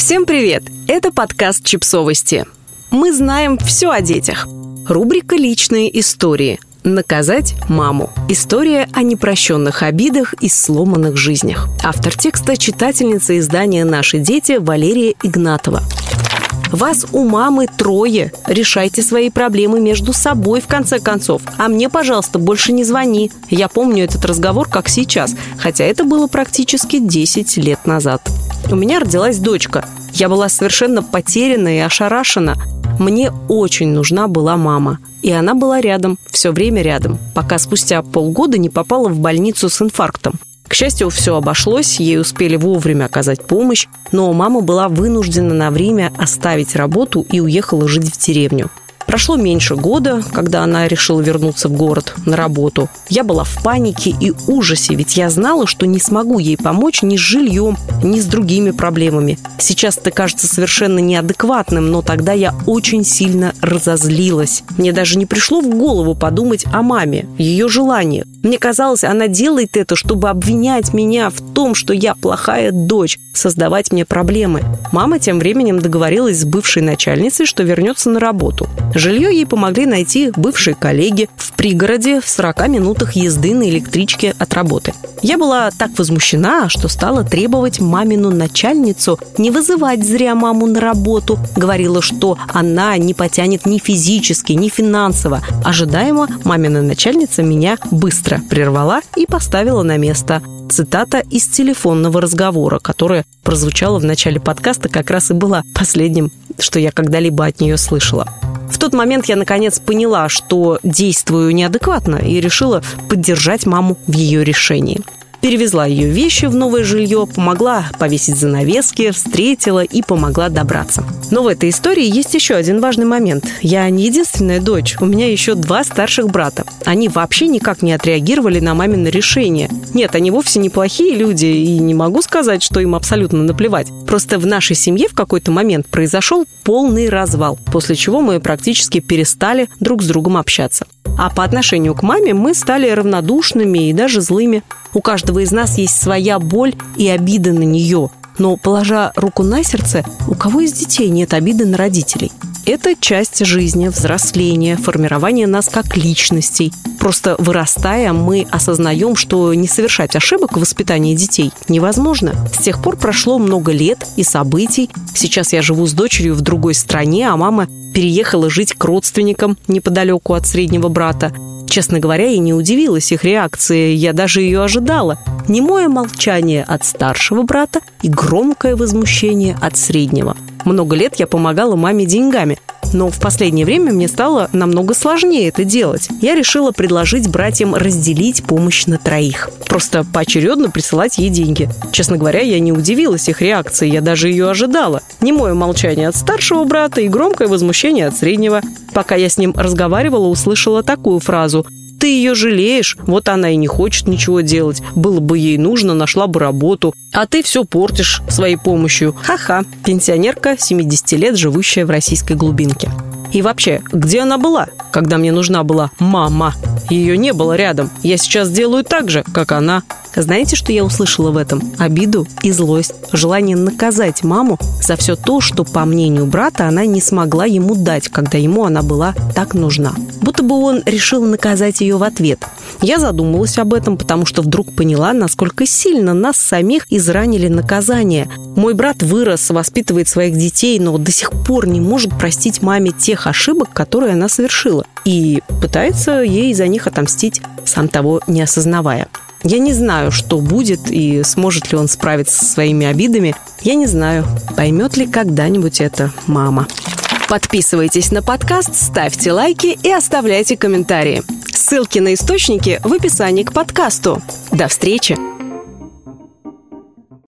Всем привет! Это подкаст «Чипсовости». Мы знаем все о детях. Рубрика «Личные истории». Наказать маму. История о непрощенных обидах и сломанных жизнях. Автор текста – читательница издания «Наши дети» Валерия Игнатова. Вас у мамы трое. Решайте свои проблемы между собой, в конце концов. А мне, пожалуйста, больше не звони. Я помню этот разговор как сейчас, хотя это было практически 10 лет назад. У меня родилась дочка. Я была совершенно потеряна и ошарашена. Мне очень нужна была мама. И она была рядом, все время рядом, пока спустя полгода не попала в больницу с инфарктом. К счастью, все обошлось, ей успели вовремя оказать помощь, но мама была вынуждена на время оставить работу и уехала жить в деревню. Прошло меньше года, когда она решила вернуться в город на работу. Я была в панике и ужасе, ведь я знала, что не смогу ей помочь ни с жильем, ни с другими проблемами. Сейчас это кажется совершенно неадекватным, но тогда я очень сильно разозлилась. Мне даже не пришло в голову подумать о маме, ее желаниях. Мне казалось, она делает это, чтобы обвинять меня в том, что я плохая дочь, создавать мне проблемы. Мама тем временем договорилась с бывшей начальницей, что вернется на работу. Жилье ей помогли найти бывшие коллеги в пригороде в 40 минутах езды на электричке от работы. Я была так возмущена, что стала требовать мамину начальницу не вызывать зря маму на работу. Говорила, что она не потянет ни физически, ни финансово. Ожидаемо мамина начальница меня быстро прервала и поставила на место. Цитата из телефонного разговора, которая прозвучала в начале подкаста, как раз и была последним, что я когда-либо от нее слышала. В тот момент я наконец поняла, что действую неадекватно и решила поддержать маму в ее решении перевезла ее вещи в новое жилье, помогла повесить занавески, встретила и помогла добраться. Но в этой истории есть еще один важный момент. Я не единственная дочь, у меня еще два старших брата. Они вообще никак не отреагировали на мамино решение. Нет, они вовсе не плохие люди, и не могу сказать, что им абсолютно наплевать. Просто в нашей семье в какой-то момент произошел полный развал, после чего мы практически перестали друг с другом общаться. А по отношению к маме мы стали равнодушными и даже злыми. У каждого из нас есть своя боль и обида на нее. Но, положа руку на сердце, у кого из детей нет обиды на родителей? Это часть жизни, взросления, формирования нас как личностей. Просто вырастая, мы осознаем, что не совершать ошибок в воспитании детей невозможно. С тех пор прошло много лет и событий. Сейчас я живу с дочерью в другой стране, а мама переехала жить к родственникам неподалеку от среднего брата. Честно говоря, я не удивилась их реакции, я даже ее ожидала. Немое молчание от старшего брата и громкое возмущение от среднего. Много лет я помогала маме деньгами, но в последнее время мне стало намного сложнее это делать. Я решила предложить братьям разделить помощь на троих. Просто поочередно присылать ей деньги. Честно говоря, я не удивилась их реакции, я даже ее ожидала. Немое молчание от старшего брата и громкое возмущение от среднего. Пока я с ним разговаривала, услышала такую фразу ты ее жалеешь, вот она и не хочет ничего делать. Было бы ей нужно, нашла бы работу. А ты все портишь своей помощью. Ха-ха. Пенсионерка 70 лет, живущая в российской глубинке. И вообще, где она была, когда мне нужна была мама? Ее не было рядом. Я сейчас делаю так же, как она. Знаете, что я услышала в этом? Обиду и злость. Желание наказать маму за все то, что, по мнению брата, она не смогла ему дать, когда ему она была так нужна. Будто бы он решил наказать ее в ответ. Я задумалась об этом, потому что вдруг поняла, насколько сильно нас самих изранили наказания. Мой брат вырос, воспитывает своих детей, но до сих пор не может простить маме тех ошибок, которые она совершила. И пытается ей за них отомстить, сам того не осознавая. Я не знаю, что будет и сможет ли он справиться со своими обидами. Я не знаю, поймет ли когда-нибудь это мама. Подписывайтесь на подкаст, ставьте лайки и оставляйте комментарии. Ссылки на источники в описании к подкасту. До встречи!